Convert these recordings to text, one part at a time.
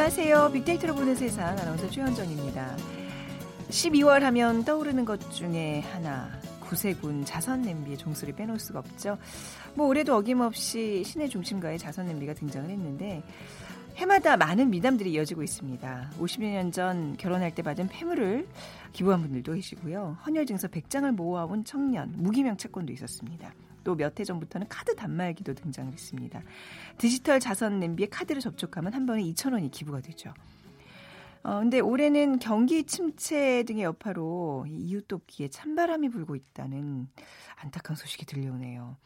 안녕하세요. 빅데이터로 보는 세상 아나운서 최현정입니다. 12월 하면 떠오르는 것 중에 하나 구세군 자선 냄비의 종소리 빼놓을 수가 없죠. 뭐 올해도 어김없이 시내 중심가에 자선 냄비가 등장을 했는데 해마다 많은 미담들이 이어지고 있습니다. 50여 년전 결혼할 때 받은 폐물을 기부한 분들도 계시고요. 헌혈 증서 100장을 모아온 청년, 무기명 채권도 있었습니다. 또 몇 해 전부터는 카드 단말기도 등장을 했습니다. 디지털 자선 냄비에 카드를 접촉하면 한 번에 2,000원이 기부가 되죠. 어, 근데 올해는 경기 침체 등의 여파로 이웃 돕기에 찬바람이 불고 있다는 안타까운 소식이 들려오네요.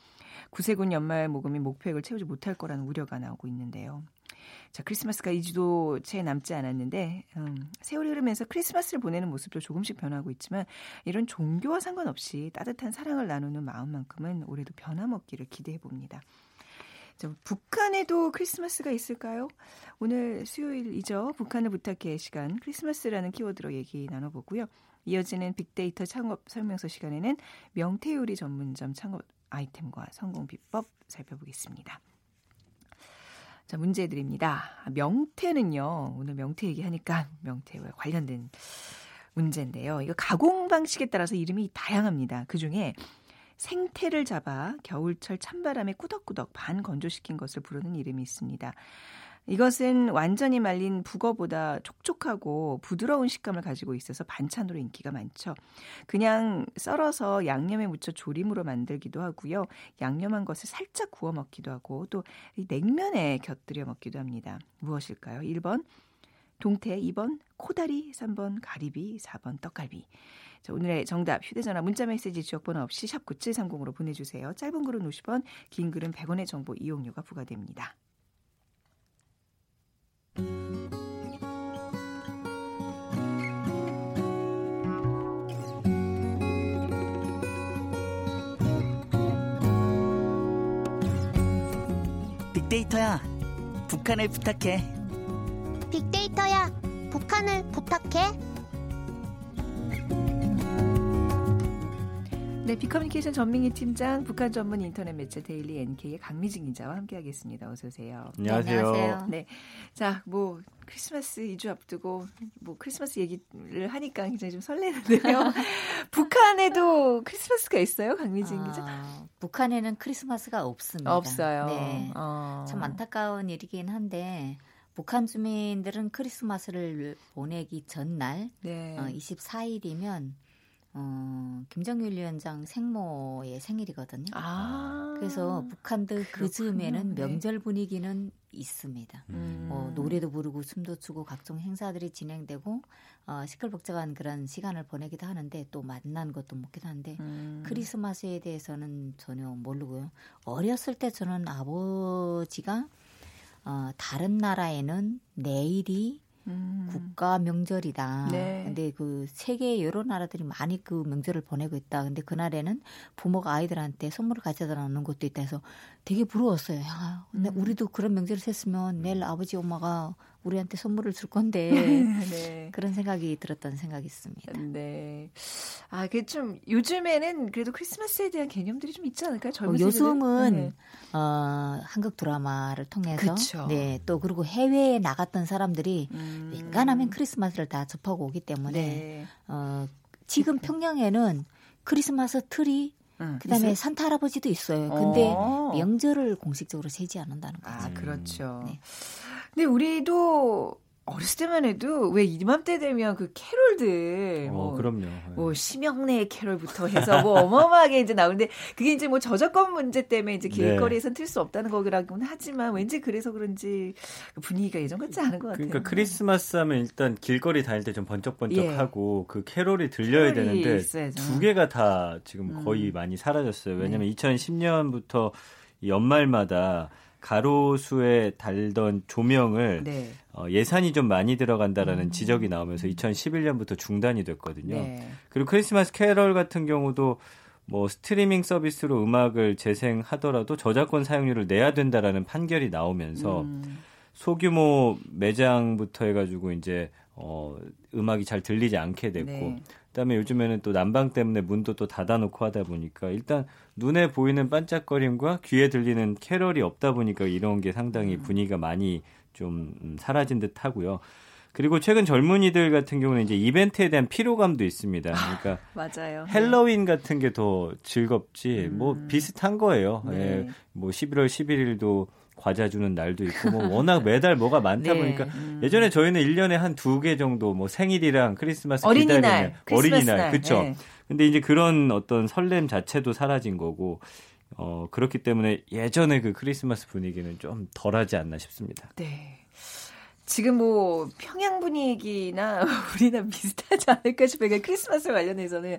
구세군 연말 모금이 목표액을 채우지 못할 거라는 우려가 나오고 있는데요. 자, 크리스마스가 2주도 채 남지 않았는데, 음, 세월이 흐르면서 크리스마스를 보내는 모습도 조금씩 변하고 있지만, 이런 종교와 상관없이 따뜻한 사랑을 나누는 마음만큼은 올해도 변함없기를 기대해 봅니다. 자, 북한에도 크리스마스가 있을까요? 오늘 수요일이죠. 북한을 부탁해 시간 크리스마스라는 키워드로 얘기 나눠보고요. 이어지는 빅데이터 창업 설명서 시간에는 명태요리 전문점 창업 아이템과 성공 비법 살펴보겠습니다. 자, 문제 드립니다. 명태는요, 오늘 명태 얘기하니까 명태와 관련된 문제인데요. 이거 가공 방식에 따라서 이름이 다양합니다. 그 중에 생태를 잡아 겨울철 찬바람에 꾸덕꾸덕 반 건조시킨 것을 부르는 이름이 있습니다. 이것은 완전히 말린 북어보다 촉촉하고 부드러운 식감을 가지고 있어서 반찬으로 인기가 많죠. 그냥 썰어서 양념에 묻혀 조림으로 만들기도 하고요. 양념한 것을 살짝 구워 먹기도 하고 또 냉면에 곁들여 먹기도 합니다. 무엇일까요? 1번 동태, 2번 코다리, 3번 가리비, 4번 떡갈비. 자, 오늘의 정답 휴대전화 문자메시지 지역번호 없이 샵 9730으로 보내주세요. 짧은 글은 50원, 긴 글은 100원의 정보 이용료가 부과됩니다. 빅데이터야, 북한을 부탁해. 빅데이터야, 북한을 부탁해. 네, 비커뮤니케이션 전민기 팀장, 북한 전문 인터넷 매체 데일리 NK의 강미진 기자와 함께하겠습니다. 어서 오세요. 안녕하세요. 안녕하세요. 네, 자, 뭐 크리스마스 2주 앞두고 뭐 크리스마스 얘기를 하니까 굉장히 좀 설레는데요. 북한에도 크리스마스가 있어요, 강미진 기자? 아, 북한에는 크리스마스가 없습니다. 없어요. 네. 어. 참 안타까운 일이긴 한데 북한 주민들은 크리스마스를 보내기 전날 네. 어, 24일이면 어, 김정일 위원장 생모의 생일이거든요. 아. 그래서 북한도 그 즈음에는 네. 명절 분위기는 있습니다. 음. 뭐 노래도 부르고 춤도 추고 각종 행사들이 진행되고 어, 시끌벅적한 그런 시간을 보내기도 하는데 또 맛난 것도 먹기도 하는데 음. 크리스마스에 대해서는 전혀 모르고요. 어렸을 때 저는 아버지가 어, 다른 나라에는 내일이 음. 국가 명절이다. 네. 근데 그 세계 여러 나라들이 많이 그 명절을 보내고 있다. 근데 그날에는 부모가 아이들한테 선물을 가져다 놓는 것도 있다 해서 되게 부러웠어요. 야, 근데 음. 우리도 그런 명절을 했으면 내일 아버지 엄마가 우리한테 선물을 줄 건데 네. 그런 생각이 들었던 생각이 있습니다. 네. 아, 그 좀 요즘에는 그래도 크리스마스에 대한 개념들이 좀 있지 않을까요? 어, 젊은 요즘은 세대들? 네. 어, 한국 드라마를 통해서 그쵸. 네, 또 그리고 해외에 나갔던 사람들이 음. 웬간하면 크리스마스를 다 접하고 오기 때문에 네. 어, 지금 평양에는 크리스마스 트리 응, 그다음에 있어요? 산타 할아버지도 있어요. 근데 어. 명절을 공식적으로 세지 않는다는 거죠. 아, 그렇죠. 네. 근데 우리도 어렸을 때만 해도 왜 이맘때 되면 그 캐롤들 어, 뭐, 그럼요. 뭐 심형래 캐롤부터 해서 뭐 어마어마하게 이제 나오는데 그게 이제 뭐 저작권 문제 때문에 이제 길거리에선 틀수 없다는 거라고는 하지만 왠지 그래서 그런지 그 분위기가 예전 같지 않은 것 같아요. 그러니까 크리스마스 하면 일단 길거리 다닐 때 좀 번쩍번쩍하고 예. 그 캐롤이 들려야 캐롤이 되는데 있어야죠. 두 개가 다 지금 음. 거의 많이 사라졌어요. 왜냐면 네. 2010년부터 연말마다 가로수에 달던 조명을 네. 어, 예산이 좀 많이 들어간다라는 음. 지적이 나오면서 2011년부터 중단이 됐거든요. 네. 그리고 크리스마스 캐럴 같은 경우도 뭐 스트리밍 서비스로 음악을 재생하더라도 저작권 사용료를 내야 된다라는 판결이 나오면서 음. 소규모 매장부터 해가지고 이제 어 음악이 잘 들리지 않게 됐고 네. 그다음에 요즘에는 또 난방 때문에 문도 또 닫아놓고 하다 보니까 일단 눈에 보이는 반짝거림과 귀에 들리는 캐럴이 없다 보니까 이런 게 상당히 분위기가 많이 좀 음, 사라진 듯 하고요. 그리고 최근 젊은이들 같은 경우는 이제 이벤트에 대한 피로감도 있습니다. 그러니까 맞아요. 헬로윈 같은 게 더 즐겁지 음. 뭐 비슷한 거예요. 네. 예. 뭐 11월 11일도 과자 주는 날도 있고 뭐 워낙 매달 뭐가 많다 네. 보니까 음. 예전에 저희는 1년에 한 두 개 정도 뭐 생일이랑 크리스마스 어린이날, 기다리면 어린이날 날. 그쵸 네. 근데 이제 그런 어떤 설렘 자체도 사라진 거고 어 그렇기 때문에 예전에 그 크리스마스 분위기는 좀 덜하지 않나 싶습니다. 네. 지금 뭐 평양 분위기나 우리나 비슷하지 않을까 싶어요. 그러니까 크리스마스 관련해서는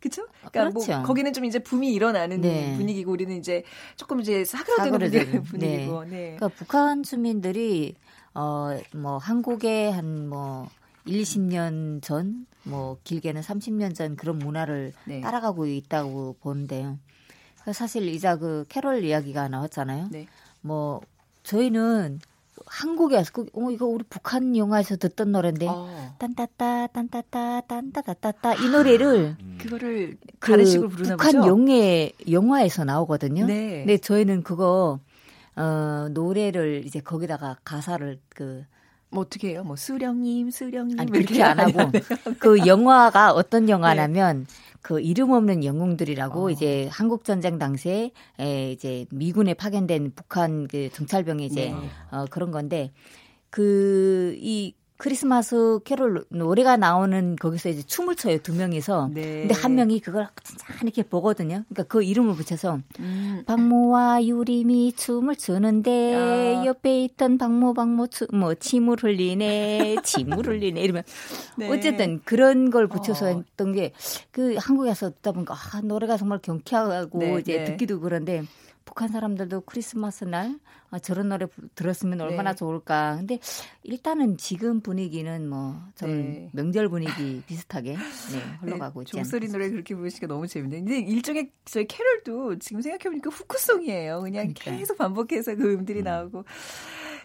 그렇죠? 그러니까 그렇죠. 뭐 거기는 좀 이제 붐이 일어나는 네. 분위기고 우리는 이제 조금 이제 사그라드는 사그라드는, 분위기고. 네. 그러니까 북한 주민들이 어뭐 한국에 한뭐 1, 20년 전, 뭐 길게는 30년 전 그런 문화를 네. 따라가고 있다고 보는데요. 사실 이자 그 캐롤 이야기가 나왔잖아요. 네. 뭐 저희는 한국에 와서 그, 어 이거 우리 북한 영화에서 듣던 노래인데 어, 딴따따 딴따따 딴따따따 이 노래를 그거를 그 다른 식으로 부르나 북한 보죠. 영예 영화에서 나오거든요. 네. 근데 저희는 그거 어 노래를 이제 거기다가 가사를 그 뭐 어떻게 해요? 뭐 수령님, 수령님 아니 뭐 그렇게 안 하고? 그 영화가 어떤 영화냐면 그 이름 없는 영웅들이라고 어. 이제 한국 전쟁 당시에 에 이제 미군에 파견된 북한 그 정찰병이 이제 네. 어 그런 건데 그이 크리스마스 캐롤 노래가 나오는 거기서 이제 춤을 춰요 두 명이서 네. 근데 한 명이 그걸 진짜 이렇게 보거든요. 그러니까 그 이름을 붙여서 음, 박모와 유림이 춤을 추는데 아. 옆에 있던 박모 박모 추, 뭐 침을 흘리네 침을 흘리네 이러면 네. 어쨌든 그런 걸 붙여서 어. 했던 게 그 한국에 서 듣다 보니까 아, 노래가 정말 경쾌하고 네, 이제 네. 듣기도 그런데 북한 사람들도 크리스마스 날 아, 저런 노래 부- 들었으면 얼마나 네. 좋을까. 근데 일단은 지금 분위기는 뭐좀 네. 명절 분위기 비슷하게 네, 흘러가고 있지 종소리? 노래 그렇게 부르시니까 너무 재밌네요. 근데 일종의 저희 캐럴도 지금 생각해보니까 후크송이에요. 그냥 그러니까요. 계속 반복해서 그 음들이 나오고.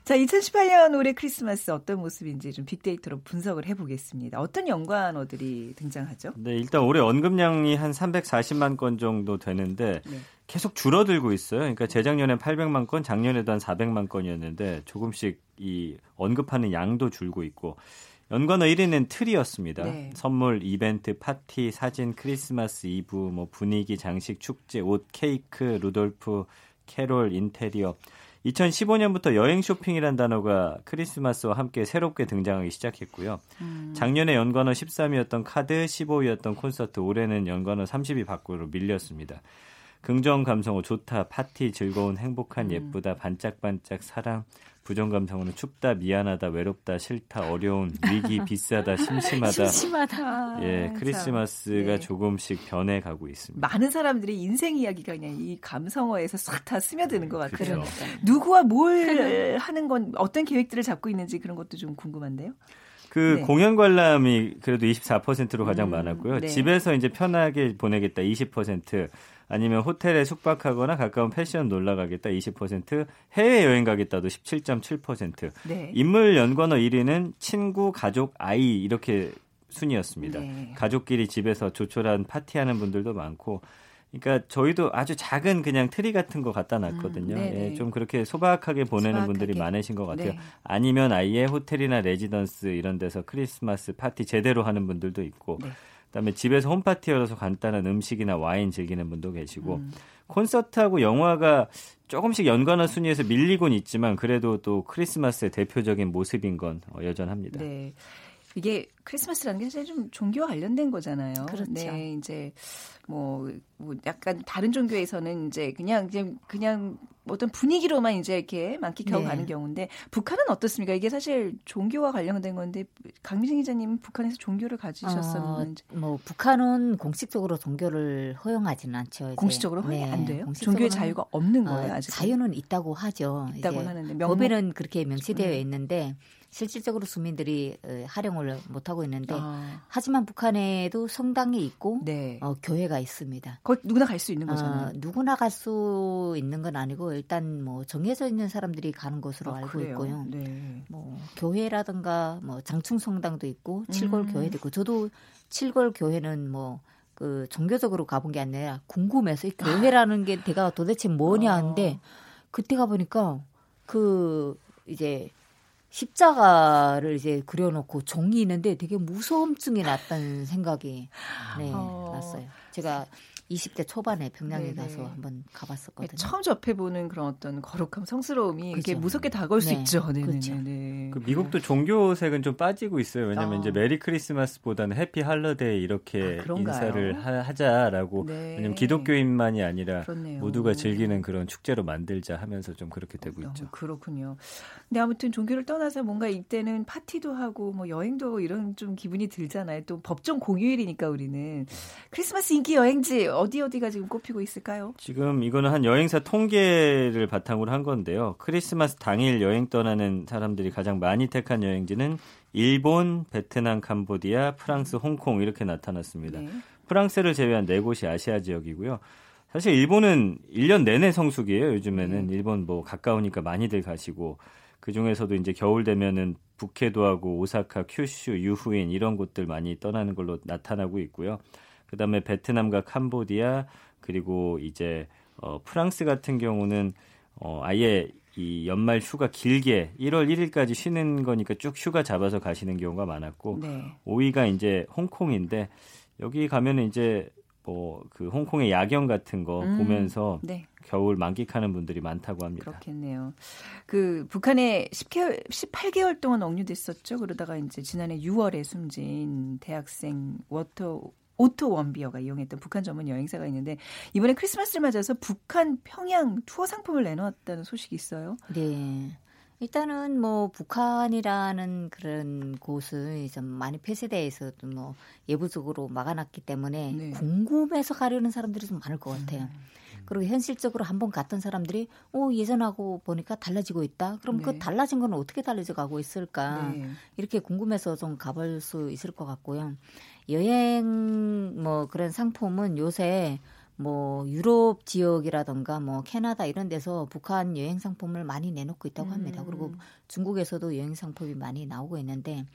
자, 2018년 올해 크리스마스 어떤 모습인지 좀 빅데이터로 분석을 해보겠습니다. 어떤 연관어들이 등장하죠? 네, 일단 올해 언급량이 한 340만 건 정도 되는데 네. 계속 줄어들고 있어요. 그러니까 재작년엔 800만 건, 작년에도 한 400만 건이었는데 조금씩 이 언급하는 양도 줄고 있고 연관어 1위는 트리였습니다. 네. 선물, 이벤트, 파티, 사진, 크리스마스 이브, 뭐 분위기, 장식, 축제, 옷, 케이크, 루돌프, 캐롤, 인테리어. 2015년부터 여행 쇼핑이란 단어가 크리스마스와 함께 새롭게 등장하기 시작했고요. 음. 작년에 연관어 13위였던 카드, 15위였던 콘서트, 올해는 연관어 30위 밖으로 밀렸습니다. 긍정 감성어 좋다, 파티, 즐거운, 행복한, 음. 예쁘다, 반짝반짝, 사랑. 부정 감성어는 춥다, 미안하다, 외롭다, 싫다, 어려운, 위기, 비싸다, 심심하다. 심심하다. 예, 참. 크리스마스가 네. 조금씩 변해가고 있습니다. 많은 사람들이 인생 이야기가 그냥 이 감성어에서 싹 다 스며드는 것 같아요. 그렇죠. 누구와 뭘 하는 건 어떤 계획들을 잡고 있는지 그런 것도 좀 궁금한데요. 그 네. 공연 관람이 그래도 24%로 가장 음, 많았고요. 네. 집에서 이제 편하게 보내겠다 20%, 아니면 호텔에 숙박하거나 가까운 패션 놀러 가겠다 20%, 해외 여행 가겠다도 17.7%. 네. 인물 연관어 1위는 친구, 가족, 아이 이렇게 순이었습니다. 네. 가족끼리 집에서 조촐한 파티하는 분들도 많고 그러니까 저희도 아주 작은 그냥 트리 같은 거 갖다 놨거든요. 음. 예, 좀 그렇게 소박하게 보내는 분들이 소박하게. 많으신 것 같아요. 네. 아니면 아예 호텔이나 레지던스 이런 데서 크리스마스 파티 제대로 하는 분들도 있고 네. 그다음에 집에서 홈파티 열어서 간단한 음식이나 와인 즐기는 분도 계시고 음. 콘서트하고 영화가 조금씩 연관어 순위에서 밀리곤 있지만 그래도 또 크리스마스의 대표적인 모습인 건 어, 여전합니다. 네. 이게 크리스마스라는 게 사실 좀 종교와 관련된 거잖아요. 그렇죠. 네, 이제 뭐, 뭐 약간 다른 종교에서는 이제 그냥 이제 그냥 어떤 분위기로만 이제 이렇게 만끽하고 네. 가는 경우인데 북한은 어떻습니까? 이게 사실 종교와 관련된 건데 강미정 기자님 북한에서 종교를 가지셨었는지 어, 뭐 북한은 공식적으로 종교를 허용하지는 않죠. 이제. 공식적으로 허용이 네, 안 돼요? 종교의 자유가 없는 거예요, 어, 아직. 자유는 있다고 하죠. 있다고 하는데 명목- 법에는 그렇게 명시되어 음. 있는데 실질적으로 수민들이 어, 활용을 못 하고 있는데 아, 하지만 북한에도 성당이 있고 네. 어, 교회가 있습니다. 거기 누구나 갈 수 있는 어, 거잖아요. 누구나 갈 수 있는 건 아니고 일단 뭐 정해져 있는 사람들이 가는 것으로 아, 알고 그래요? 있고요. 네. 뭐 교회라든가 뭐 장충 성당도 있고 칠골 음. 교회도 있고 저도 칠골 교회는 뭐그 종교적으로 가본 게 아니라 궁금해서 이 교회라는 게 내가 도대체 뭐냐 어. 하는데 그때 가 보니까 그 이제 십자가를 이제 그려놓고 종이 있는데 되게 무서움증이 났다는 생각이 네, 어. 났어요. 제가 20대 초반에 평양에 네네. 가서 한번 가봤었거든요. 처음 접해보는 그런 어떤 거룩함, 성스러움이 그게. 무섭게 다가올 수 네, 있죠. 네, 네, 그렇죠. 네, 네. 그 미국도 종교색은 좀 빠지고 있어요. 왜냐하면 어. 이제 Merry Christmas보다는 Happy Holiday 이렇게 아? 인사를 하, 자라고 네. 왜냐면 기독교인만이 아니라 그렇네요. 모두가 즐기는 그런 축제로 만들자 하면서 좀 그렇게 되고 어, 있죠. 그렇군요. 근데 아무튼 종교를 떠나서 뭔가 이때는 파티도 하고 뭐 여행도 이런 좀 기분이 들잖아요. 또 법정 공휴일이니까 우리는 크리스마스 인기 여행지 어디 어디가 지금 꼽히고 있을까요? 지금 이거는 한 여행사 통계를 바탕으로 한 건데요. 크리스마스 당일 여행 떠나는 사람들이 가장 많이 택한 여행지는 일본, 베트남, 캄보디아, 프랑스, 홍콩 이렇게 나타났습니다. 네. 프랑스를 제외한 네 곳이 아시아 지역이고요. 사실 일본은 1년 내내 성수기예요. 요즘에는 네. 일본 뭐 가까우니까 많이들 가시고 그 중에서도 이제 겨울 되면은 북해도 하고 오사카, 큐슈, 유후인 이런 곳들 많이 떠나는 걸로 나타나고 있고요. 그다음에 베트남과 캄보디아 그리고 이제 어 프랑스 같은 경우는 어 아예 이 연말 휴가 길게 1월 1일까지 쉬는 거니까 쭉 휴가 잡아서 가시는 경우가 많았고 네. 5위가 이제 홍콩인데 여기 가면은 이제 뭐 그 홍콩의 야경 같은 거 음, 보면서 네. 겨울 만끽하는 분들이 많다고 합니다. 그렇겠네요. 그 북한에 10개월, 18개월 동안 억류됐었죠. 그러다가 이제 지난해 6월에 숨진 대학생 워터 오토 웜비어가 이용했던 북한 전문 여행사가 있는데 이번에 크리스마스를 맞아서 북한 평양 투어 상품을 내놓았다는 소식이 있어요. 네. 일단은 뭐 북한이라는 그런 곳은 좀 많이 폐쇄돼 있어도 뭐 외부적으로 막아놨기 때문에 네. 궁금해서 가려는 사람들이 좀 많을 것 같아요. 그리고 현실적으로 한 번 갔던 사람들이 어 예전하고 보니까 달라지고 있다. 그럼 네. 그 달라진 건 어떻게 달라져 가고 있을까? 네. 이렇게 궁금해서 좀 가볼 수 있을 것 같고요. 여행 뭐 그런 상품은 요새 뭐 유럽 지역이라던가 뭐 캐나다 이런 데서 북한 여행 상품을 많이 내놓고 있다고 합니다. 음. 그리고 중국에서도 여행 상품이 많이 나오고 있는데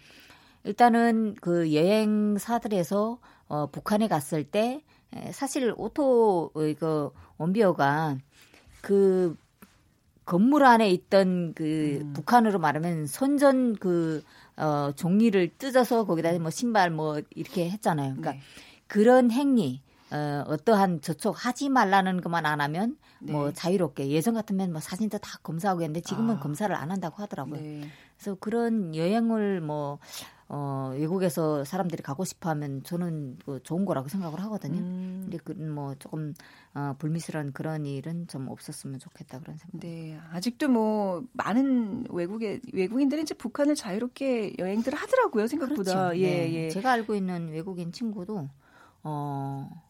일단은 그 여행사들에서 어 북한에 갔을 때 에, 사실 오토 어, 이거 웜비어가 그 건물 안에 있던 그 음. 북한으로 말하면 선전 그 어, 종이를 뜯어서 거기다 뭐 신발 뭐 이렇게 했잖아요. 그러니까 네. 그런 행위 어, 어떠한 저촉 하지 말라는 것만 안 하면 뭐 네. 자유롭게 예전 같으면 뭐 사진도 다 검사하고 했는데 지금은 아. 검사를 안 한다고 하더라고요. 네. 그래서 그런 여행을 뭐 어, 외국에서 사람들이 가고 싶어 하면 저는 그 좋은 거라고 생각을 하거든요. 음, 근데 그 뭐 조금 어, 불미스러운 그런 일은 좀 없었으면 좋겠다 그런 생각. 네, 아직도 뭐 많은 외국의 외국인들은 이제 북한을 자유롭게 여행들을 하더라고요 생각보다. 그렇죠. 예, 네. 예. 제가 알고 있는 외국인 친구도 어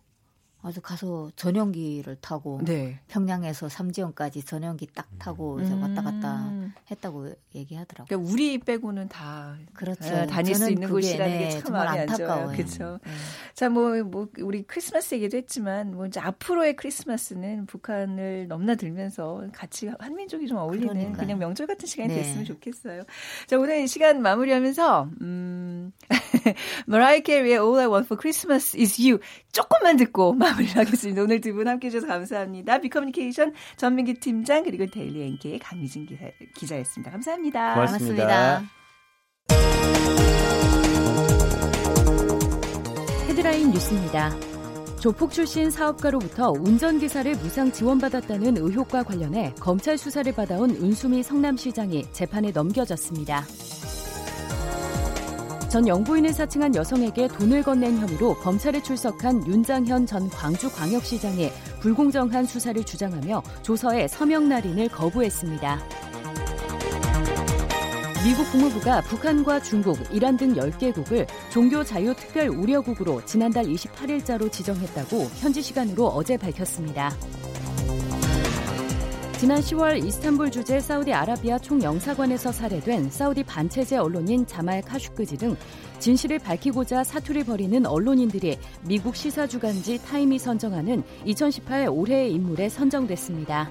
아주 가서 전용기를 타고 네. 평양에서 삼지연까지 전용기 딱 타고 이제 왔다 갔다 음, 했다고 얘기하더라고요. 그러니까 우리 빼고는 다 그렇죠. 아, 다닐 수 있는 곳이라는 네, 게 참 정말 마음이 안. 안타까워요. 그렇죠. 네. 자, 뭐, 뭐, 우리 크리스마스 얘기도 했지만, 뭐, 이제 앞으로의 크리스마스는 북한을 넘나들면서 같이 한민족이 좀 어울리는 그 그러니까요. 냥 명절 같은 시간이 네. 됐으면 좋겠어요. 자, 오늘 이 시간 마무리하면서, 음, 머라이 캐리의 All I Want for Christmas is You 조금만 듣고 마무리 를 하겠습니다. 오늘 두 분 함께 해 주셔서 감사합니다. 비커뮤니케이션 전민기 팀장 그리고 데일리NK의 강미진 기자, 기자 였습니다. 감사합니다. 고맙습니다. 헤드라인 뉴스입니다. 조폭 출신 사업가로부터 운전기사를 무상 지원받았다는 의혹과 관련해 검찰 수사를 받아온 은수미 성남시장이 재판에 넘겨졌습니다. 전 영부인을 사칭한 여성에게 돈을 건넨 혐의로 검찰에 출석한 윤장현 전 광주광역시장이 불공정한 수사를 주장하며 조서에 서명 날인을 거부했습니다. 미국 국무부가 북한과 중국, 이란 등 10개국을 종교 자유 특별 우려국으로 지난달 28일자로 지정했다고 현지 시간으로 어제 밝혔습니다. 지난 10월 이스탄불 주재 사우디아라비아 총영사관에서 살해된 사우디 반체제 언론인 자말 카슈크지 등 진실을 밝히고자 사투를 벌이는 언론인들이 미국 시사주간지 타임이 선정하는 2018 올해의 인물에 선정됐습니다.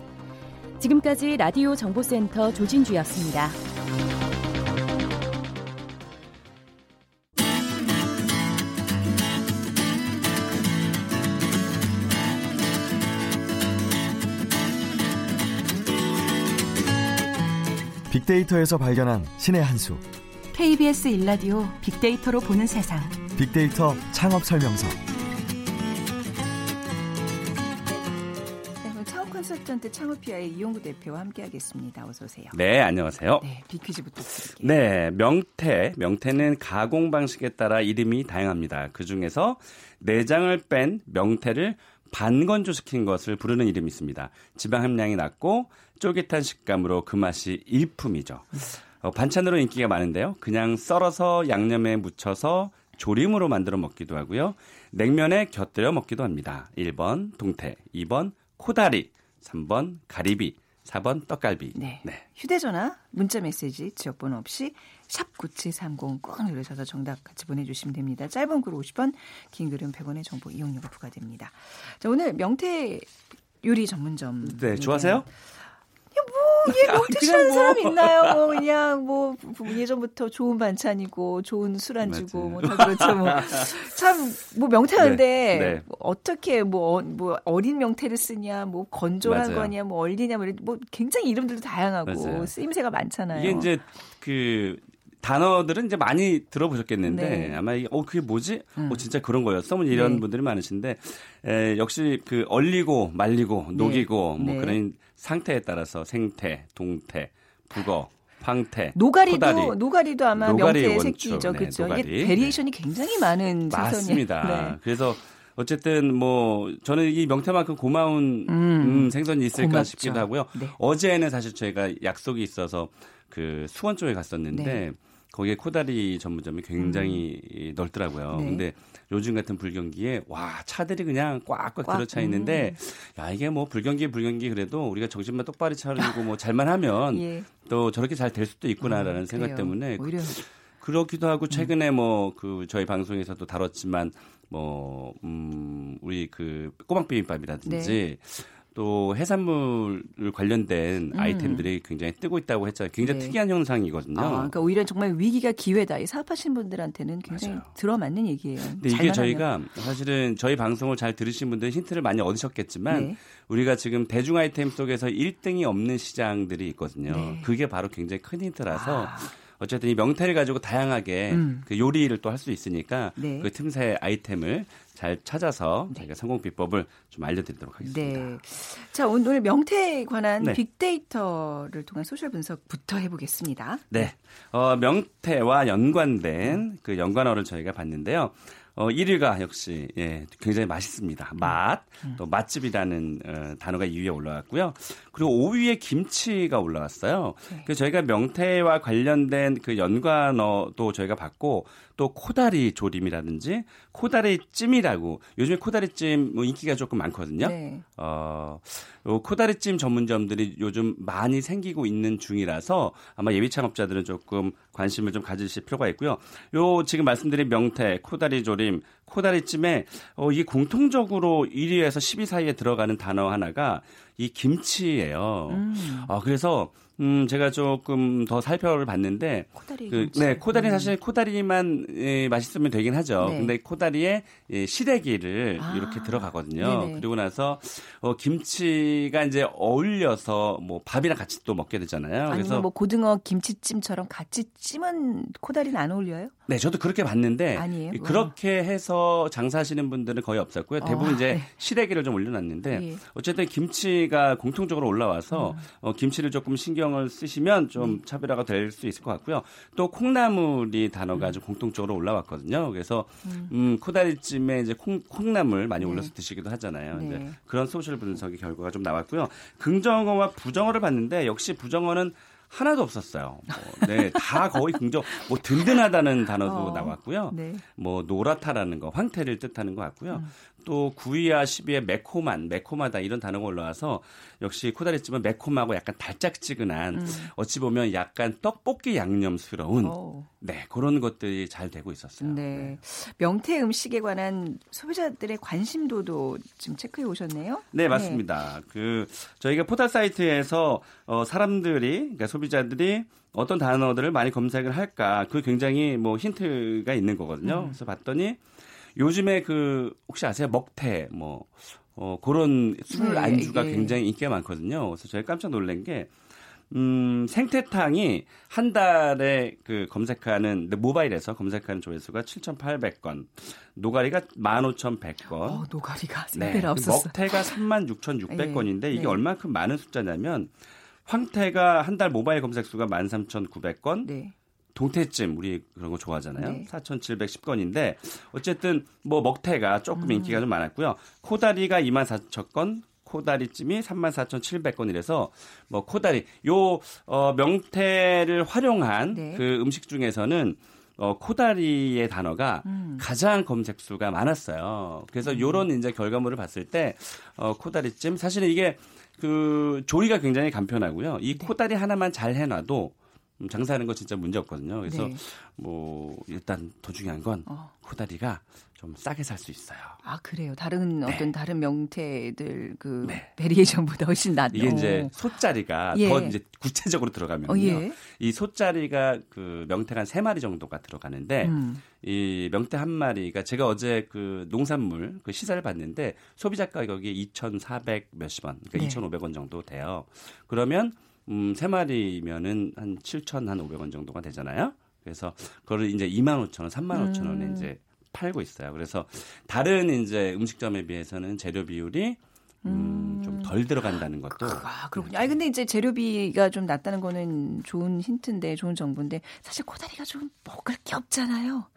지금까지 라디오 정보센터 조진주였습니다. 빅데이터에서 발견한 신의 한 수. KBS 일라디오 빅데이터로 보는 세상. 빅데이터 창업 설명서. 네, 오늘 창업 컨설턴트 창업피아의 이용구 대표와 함께하겠습니다. 어서 오세요. 네, 안녕하세요. 네, 빅퀴즈부터 드릴게요. 네, 명태. 명태는 가공 방식에 따라 이름이 다양합니다. 그 중에서 내장을 뺀 명태를 반건조시킨 것을 부르는 이름이 있습니다. 지방 함량이 낮고 쫄깃한 식감으로 그 맛이 일품이죠. 어, 반찬으로 인기가 많은데요. 그냥 썰어서 양념에 묻혀서 조림으로 만들어 먹기도 하고요. 냉면에 곁들여 먹기도 합니다. 1번 동태, 2번 코다리, 3번 가리비, 4번 떡갈비. 네. 휴대전화, 문자메시지, 지역번호 없이 샵9730 꼭 누르셔서 정답 같이 보내주시면 됩니다. 짧은 글 50원, 긴 글은 100원의 정보 이용료가 부과됩니다. 자, 오늘 명태 요리 전문점. 네, 좋아하세요? 뭐, 이게 명태 싫어하는 뭐. 사람 있나요? 뭐, 그냥 뭐, 예전부터 좋은 반찬이고, 좋은 술안주고, 뭐, 다 그렇죠. 뭐. 참, 뭐, 명태인데, 네, 네. 뭐 어떻게, 뭐, 어, 뭐, 어린 명태를 쓰냐, 뭐, 건조한 맞아요. 거냐, 뭐, 얼리냐, 뭐, 뭐, 굉장히 이름들도 다양하고, 맞아요. 쓰임새가 많잖아요. 이게 이제 그 단어들은 이제 많이 들어보셨겠는데 네. 아마 이게 어 그게 뭐지? 음. 어 진짜 그런 거였어? 뭐 이런 네. 분들이 많으신데 에, 역시 그 얼리고 말리고 녹이고 뭐 네. 그런 상태에 따라서 생태, 동태, 북어, 황태, 노가리도 코다리. 노가리도 아마 노가리 명태의 새끼죠, 네, 그렇죠? 노가리. 이게 variation이 굉장히 많은. 맞습니다. 네. 그래서 어쨌든 뭐 저는 이 명태만큼 고마운 음. 음, 생선이 있을까 고맙죠. 싶기도 하고요. 네. 어제는 사실 저희가 약속이 있어서 그 수원 쪽에 갔었는데 네. 거기에 코다리 전문점이 굉장히 넓더라고요. 네. 근데 요즘 같은 불경기에 와 차들이 그냥 꽉꽉 꽉, 들어차 있는데 야 이게 뭐 불경기 불경기 그래도 우리가 정신만 똑바로 차리고 뭐 잘만 하면 예. 또 저렇게 잘 될 수도 있구나라는 음, 생각. 때문에 오히려 그렇기도 하고 최근에 뭐 그 저희 방송에서도 다뤘지만 뭐 음, 우리 그 꼬막 비빔밥이라든지 네. 또 해산물 관련된 음. 아이템들이 굉장히 뜨고 있다고 했잖아요. 굉장히 네. 특이한 현상이거든요. 아, 그러니까 오히려 정말 위기가 기회다. 이 사업하시는 분들한테는 굉장히 맞아요. 들어맞는 얘기예요. 근데 이게 저희가 사실은 저희 방송을 잘 들으신 분들은 힌트를 많이 얻으셨겠지만 네. 우리가 지금 대중 아이템 속에서 1등이 없는 시장들이 있거든요. 네. 그게 바로 굉장히 큰 힌트라서 어쨌든 이 명태를 가지고 다양하게 음. 그 요리를 또 할 수 있으니까 네. 그 틈새 아이템을 잘 찾아서 저희가 성공 비법을 좀 알려드리도록 하겠습니다. 네. 자, 오늘 명태에 관한 네. 빅데이터를 통한 소셜 분석부터 해보겠습니다. 네. 어, 명태와 연관된 그 연관어를 저희가 봤는데요. 어, 1위가 역시 예, 굉장히 맛있습니다. 맛, 또 맛집이라는 어, 단어가 2위에 올라왔고요. 그리고 5위에 김치가 올라왔어요. 네. 그래서 저희가 명태와 관련된 그 연관어도 저희가 봤고 또 코다리 조림이라든지 코다리 찜이라고 요즘에 코다리 찜 뭐 인기가 조금 많거든요. 네. 어, 요 코다리 찜 전문점들이 요즘 많이 생기고 있는 중이라서 아마 예비 창업자들은 조금 관심을 좀 가지실 필요가 있고요. 요 지금 말씀드린 명태, 코다리 조림, 코다리 찜에 어, 이게 공통적으로 1위에서 10위 사이에 들어가는 단어 하나가 이 김치예요. 음. 아, 그래서 음, 제가 조금 더 살펴를 봤는데 코다리 그. 네, 코다리 음. 사실 코다리만 예, 맛있으면 되긴 하죠. 네. 근데 코다리에 예, 시래기를 아, 이렇게 들어가거든요. 네네. 그리고 나서 어, 김치가 이제 어울려서 뭐 밥이랑 같이 또 먹게 되잖아요. 그래서 뭐 고등어 김치찜처럼 같이 찜은 코다리는 안 어울려요? 네, 저도 그렇게 봤는데 아니에요? 그렇게 해서 장사하시는 분들은 거의 없었고요. 대부분 어, 이제 네. 시래기를 좀 올려놨는데 예. 음. 어쨌든 김치가 공통적으로 올라와서 어, 김치를 조금 신경 을 쓰시면 좀 네. 차별화가 될 수 있을 것 같고요. 또 콩나물이 음. 단어가 좀 공통적으로 올라왔거든요. 그래서 음, 코다리찜에 이제 콩, 콩나물 많이 네. 올려서 드시기도 하잖아요. 네. 이제 그런 소셜 분석의 결과가 좀 나왔고요. 긍정어와 부정어를 봤는데 역시 부정어는 하나도 없었어요. 뭐, 네, 다 거의 긍정, 뭐 든든하다는 단어도 어, 나왔고요. 네. 뭐 노랗다라는 거, 황태를 뜻하는 것 같고요. 음. 또 9위와 10위에 매콤한, 매콤하다 이런 단어가 올라와서 역시 코다리찜은 매콤하고 약간 달짝지근한 음. 어찌 보면 약간 떡볶이 양념스러운 어. 네 그런 것들이 잘 되고 있었어요. 네. 명태 음식에 관한 소비자들의 관심도도 지금 체크해 오셨네요. 네, 맞습니다. 그 저희가 포털 사이트에서 어, 사람들이 그러니까 소비자들이 어떤 단어들을 많이 검색을 할까 그 굉장히 뭐 힌트가 있는 거거든요. 음. 그래서 봤더니 요즘에 그 혹시 아세요 먹태 뭐 어, 그런 술 네, 안주가 예. 굉장히 인기가 많거든요. 그래서 저희 깜짝 놀란 게 음, 생태탕이 한 달에 그 검색하는 모바일에서 검색하는 조회수가 7,800건, 노가리가 15,100건. 어, 노가리가 네. 없었어. 먹태가 36,600건인데 이게 네. 얼마큼 많은 숫자냐면 황태가 한 달 모바일 검색 수가 13,900건, 네. 동태찜 우리 그런 거 좋아하잖아요. 네. 4,710건인데 어쨌든 뭐 먹태가 조금 음. 인기가 좀 많았고요. 코다리가 24,000건, 코다리찜이 34,700건이라서 뭐 코다리 요 어, 명태를 활용한 네. 그 음식 중에서는 어, 코다리의 단어가 음. 가장 검색 수가 많았어요. 그래서 요런 이제 결과물을 봤을 때 어, 코다리찜 사실은 이게 그 조리가 굉장히 간편하고요. 이 네. 코다리 하나만 잘 해놔도 음, 장사하는 거 진짜 문제 없거든요. 그래서 네. 뭐 일단 더 중요한 건 어. 코다리가 좀 싸게 살 수 있어요. 아 그래요. 다른 네. 어떤 다른 명태들 그 네. variation보다 훨씬 낫. 이게 어. 이제 소짜리가 예. 더 이제 구체적으로 들어가면요. 어, 예. 이 소짜리가 그 명태가 한 세 마리 정도가 들어가는데 음. 이 명태 한 마리가 제가 어제 그 농산물 그 시세를 봤는데 소비자 가격이 2,400 몇십 원, 그러니까 네. 2,500원 정도 돼요. 그러면 음, 세 마리면은 한 7,500원 정도가 되잖아요. 그래서 그거를 이제 25,000원, 35,000원에 음. 이제 팔고 있어요. 그래서 다른 이제 음식점에 비해서는 재료 비율이 음, 좀 덜 들어간다는 것도 아, 그렇군요. 아니, 근데 이제 재료비가 좀 낮다는 거는 좋은 힌트인데, 좋은 정보인데, 사실 코다리가 좀 먹을 게 없잖아요.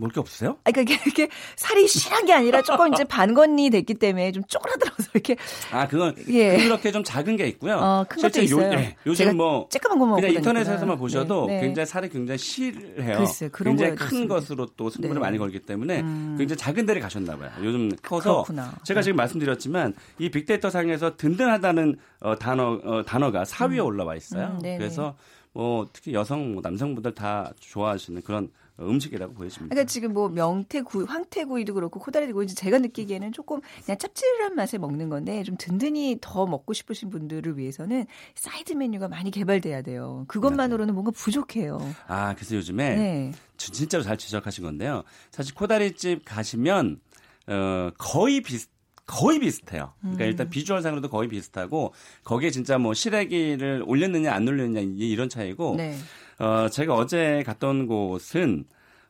먹을 게 없으세요? 아, 그러니까 이게, 이게 살이 실한 게 아니라 조금 이제 반건이 됐기 때문에 좀 쪼그라들어서 이렇게. 아, 그건 예. 그렇게 좀 작은 게 있고요. 어, 큰 것도 실제 요- 있어요. 예, 요즘 제가 뭐 쬐끄만 거 먹고 그냥. 인터넷에서만 보셔도 네, 네. 굉장히 살이 굉장히 실해요. 글쎄, 그런 굉장히 큰. 것으로 또 승부를 네. 많이 걸기 때문에 음. 굉장히 작은 데를 가셨나 봐요. 요즘 커서 그렇구나. 제가 지금 말씀드렸지만 이 빅데이터 상에서 든든하다는 어, 단어 어, 단어가 4위에 올라와 있어요. 음. 그래서 뭐 특히 여성 뭐 남성분들 다 좋아하시는 그런 음식이라고 보여집니다. 그러니까 지금 뭐 명태구, 황태구이도 그렇고 코다리도 그렇고 제가 느끼기에는 조금 그냥 짭짤한 맛에 먹는 건데 좀 든든히 더 먹고 싶으신 분들을 위해서는 사이드 메뉴가 많이 개발돼야 돼요. 그것만으로는 뭔가 부족해요. 아, 그래서 요즘에 네. 진- 진짜로 잘 지적하신 건데요. 사실 코다리집 가시면 어 거의 비슷 거의 비슷해요. 그러니까 일단 비주얼상으로도 거의 비슷하고 거기에 진짜 뭐 시래기를 올렸느냐 안 올렸느냐 이- 이런 차이고 네. 어 제가 어제 갔던 곳은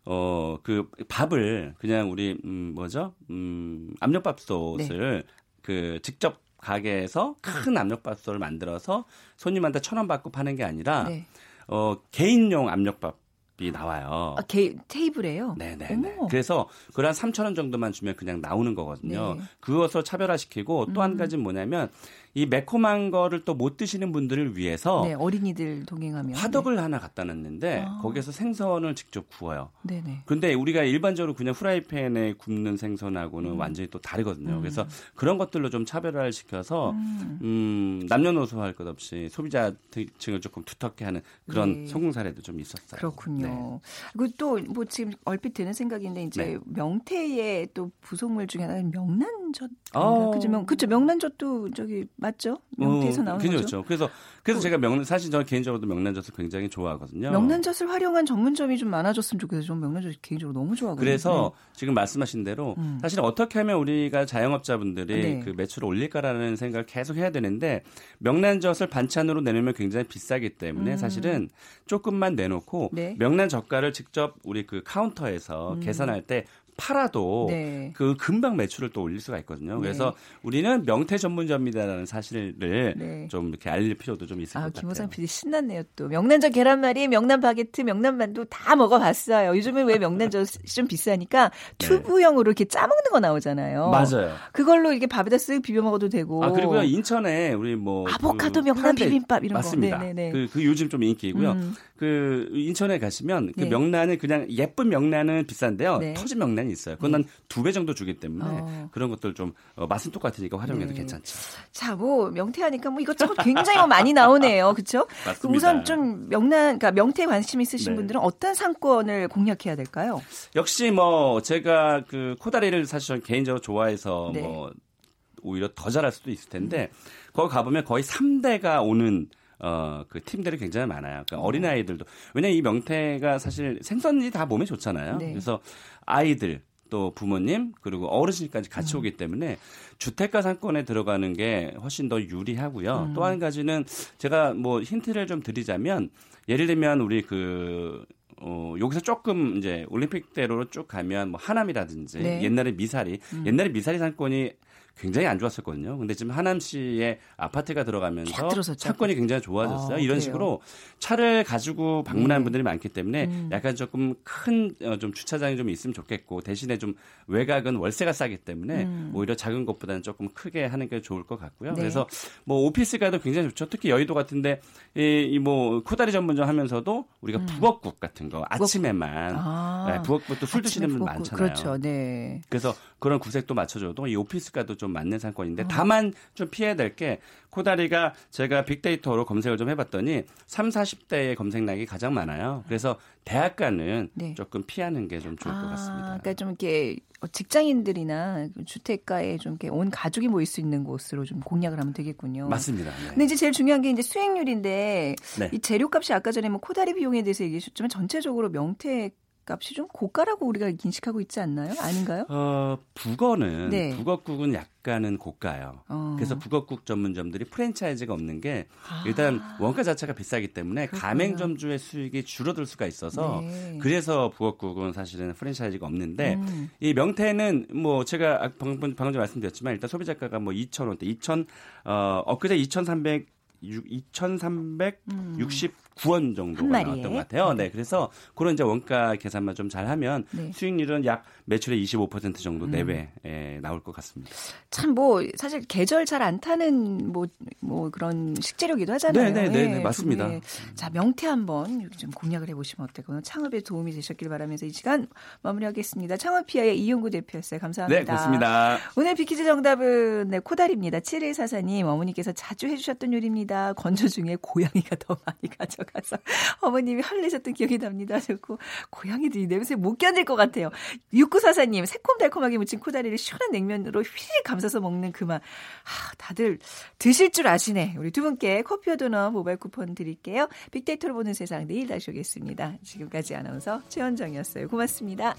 어 그 밥을 그냥 우리 음 뭐죠? 음 압력밥솥을 그 직접 가게에서 큰 압력밥솥을 만들어서 손님한테 천 원 받고 파는 게 아니라 네. 어 개인용 압력밥 이 나와요. 아, 게, 테이블에요? 네네네. 어머. 그래서 그걸 한 3천 원 정도만 주면 그냥 나오는 거거든요. 네. 그것을 차별화시키고 또한 음. 가지는 뭐냐면 이 매콤한 거를 또 못 드시는 분들을 위해서 네, 어린이들 동행하면. 화덕을 하나 갖다 놨는데 아. 거기에서 생선을 직접 구워요. 네, 네. 근데 우리가 일반적으로 그냥 프라이팬에 굽는 생선하고는 완전히 또 다르거든요. 음. 그래서 그런 것들로 좀 차별화를 시켜서 음. 음, 남녀노소 할 것 없이 소비자층을 조금 두텁게 하는 그런 네. 성공 사례도 좀 있었어요. 그렇군요. 네. 그리고 또 뭐 지금 얼핏 드는 생각인데 이제 네. 명태의 또 부속물 중에 하나는 명란젓. 어. 그죠? 명, 그죠? 명란젓도 저기 맞죠? 명태에서 어, 나오는 그죠, 거죠. 그렇죠. 그래서 그래서 제가 명 사실 저는 개인적으로도 명란젓을 굉장히 좋아하거든요. 명란젓을 활용한 전문점이 좀 많아졌으면 좋겠어요. 저는 명란젓 개인적으로 너무 좋아하거든요. 그래서 지금 말씀하신 대로 음. 사실 어떻게 하면 우리가 자영업자분들이 네. 그 매출을 올릴까라는 생각을 계속 해야 되는데 명란젓을 반찬으로 내놓으면 굉장히 비싸기 때문에 음. 사실은 조금만 내놓고 네. 명란 젓갈을 직접 우리 그 카운터에서 계산할 때 팔아도 음. 네. 그 금방 매출을 또 올릴 수가 있거든요. 네. 그래서 우리는 명태 전문점이다라는 사실을 네. 좀 이렇게 알릴 필요도 좀 있을 아, 것 같아요. 김호상 PD 신났네요 또. 명란젓 계란말이, 명란 바게트, 명란 만두 다 먹어봤어요. 요즘은 왜 명란젓이 좀 비싸니까 네. 튜브형으로 이렇게 짜먹는 거 나오잖아요. 맞아요. 그걸로 이렇게 밥에다 쓱 비벼 먹어도 되고. 아 그리고요 인천에 우리 뭐 아보카도 그 명란 비빔밥 이런 거. 맞습니다. 네네네. 그, 그 요즘 좀 인기이고요. 음. 그 인천에 가시면 그 네. 명란은 그냥 예쁜 명란은 비싼데요. 네. 터진 명란이 있어요. 그건 한두배 정도 주기 때문에 어. 그런 것들 좀 어, 맛은 똑같으니까 활용해도 네. 괜찮죠. 자, 뭐 명태하니까 뭐 이것저것 굉장히 뭐 많이 나오네요. 그렇죠? 맞습니다. 우선 좀 명란 그러니까 명태 관심 있으신 네. 분들은 어떤 상권을 공략해야 될까요? 역시 뭐 제가 그 코다리를 사실 개인적으로 좋아해서 네. 뭐 오히려 더 잘할 수도 있을 텐데 거기 가보면 거의 3대가 오는 어, 그 팀들이 굉장히 많아요. 그러니까 어린 아이들도. 왜냐면 이 명태가 사실 생선이 다 몸에 좋잖아요. 네. 그래서 아이들, 또 부모님 그리고 어르신까지 같이 음. 오기 때문에 주택가 상권에 들어가는 게 훨씬 더 유리하고요. 음. 또한 가지는 제가 뭐 힌트를 좀 드리자면 예를 들면 우리 그 어, 여기서 조금 이제 올림픽대로로 쭉 가면 뭐 하남이라든지 네. 옛날에 미사리, 음. 옛날에 미사리 상권이 굉장히 안 좋았었거든요. 근데 지금 하남시에 아파트가 쫙 들어가면서. 상권이 굉장히 좋아졌어요. 아, 이런 그래요? 식으로 차를 가지고 방문하는 네. 분들이 많기 때문에 음. 약간 조금 큰 어, 좀 주차장이 좀 있으면 좋겠고 대신에 좀 외곽은 월세가 싸기 때문에 음. 오히려 작은 것보다는 조금 크게 하는 게 좋을 것 같고요. 네. 그래서 뭐 오피스가도 굉장히 좋죠. 특히 여의도 같은데 이뭐 코다리 전문점 하면서도 우리가 음. 북엇국 같은 거 아침에만 아. 네, 북엇국도 술 드시는 분 많잖아요. 그렇죠. 네. 그래서 그런 구색도 맞춰줘도 이 오피스가도 좀 맞는 어. 상권인데 다만 좀 피해야 될 게 코다리가 제가 빅데이터로 검색을 좀 해봤더니 3, 40대의 검색량이 가장 많아요. 그래서 대학가는 네. 조금 피하는 게 좀 좋을 것 아, 같습니다. 그러니까 좀 이렇게 직장인들이나 주택가에 좀 이렇게 온 가족이 모일 수 있는 곳으로 좀 공략을 하면 되겠군요. 맞습니다. 네. 근데 이제 제일 중요한 게 이제 수익률인데 네. 이 재료값이 아까 전에 뭐 코다리 비용에 대해서 얘기하셨지만 전체적으로 명태 값이 좀 고가라고 우리가 인식하고 있지 않나요? 아닌가요? 어, 북어는 네. 북어국은 약간은 고가요. 어. 그래서 북어국 전문점들이 프랜차이즈가 없는 게 아. 일단 원가 자체가 비싸기 때문에 그렇구나. 가맹점주의 수익이 줄어들 수가 있어서 네. 그래서 북어국은 사실은 프랜차이즈가 없는데 음. 이 명태는 뭐 제가 아- 방금 방금 전에 말씀드렸지만 일단 소비자가가 뭐 2,000원대, 2,000 어 엊그제 2,300 2,369원 정도가? 나왔던 것 같아요. 네, 그래서 그런 이제 원가 계산만 좀 잘하면 네. 수익률은 약 매출의 25% 정도 음. 내외에 나올 것 같습니다. 참 뭐 사실 계절 잘 안 타는 뭐뭐 그런 식재료기도 하잖아요. 네, 네, 네, 네, 예, 맞습니다. 네. 자 명태 한번 좀 공략을 해보시면 어떨까요? 창업에 도움이 되셨길 바라면서 이 시간 마무리하겠습니다. 창업피아의 이용구 대표였어요. 감사합니다. 네, 고맙습니다. 오늘 비키즈 정답은 네, 코다리입니다. 7144님 어머니께서 자주 해주셨던 요리입니다. 건조 중에 고양이가 더 많이 가져가 서 어머님이 혼내셨던 기억이 납니다. 좋고 고양이도 이 냄새 못 견딜 것 같아요. 6944님 새콤달콤하게 무친 코다리를 시원한 냉면으로 휘 감싸서 먹는 그 맛. 아, 다들 드실 줄 아시네. 우리 두 분께 커피와 도넛 모바일 쿠폰 드릴게요. 빅데이터로 보는 세상 내일 다시 오겠습니다. 지금까지 아나운서 최원정이었어요. 고맙습니다.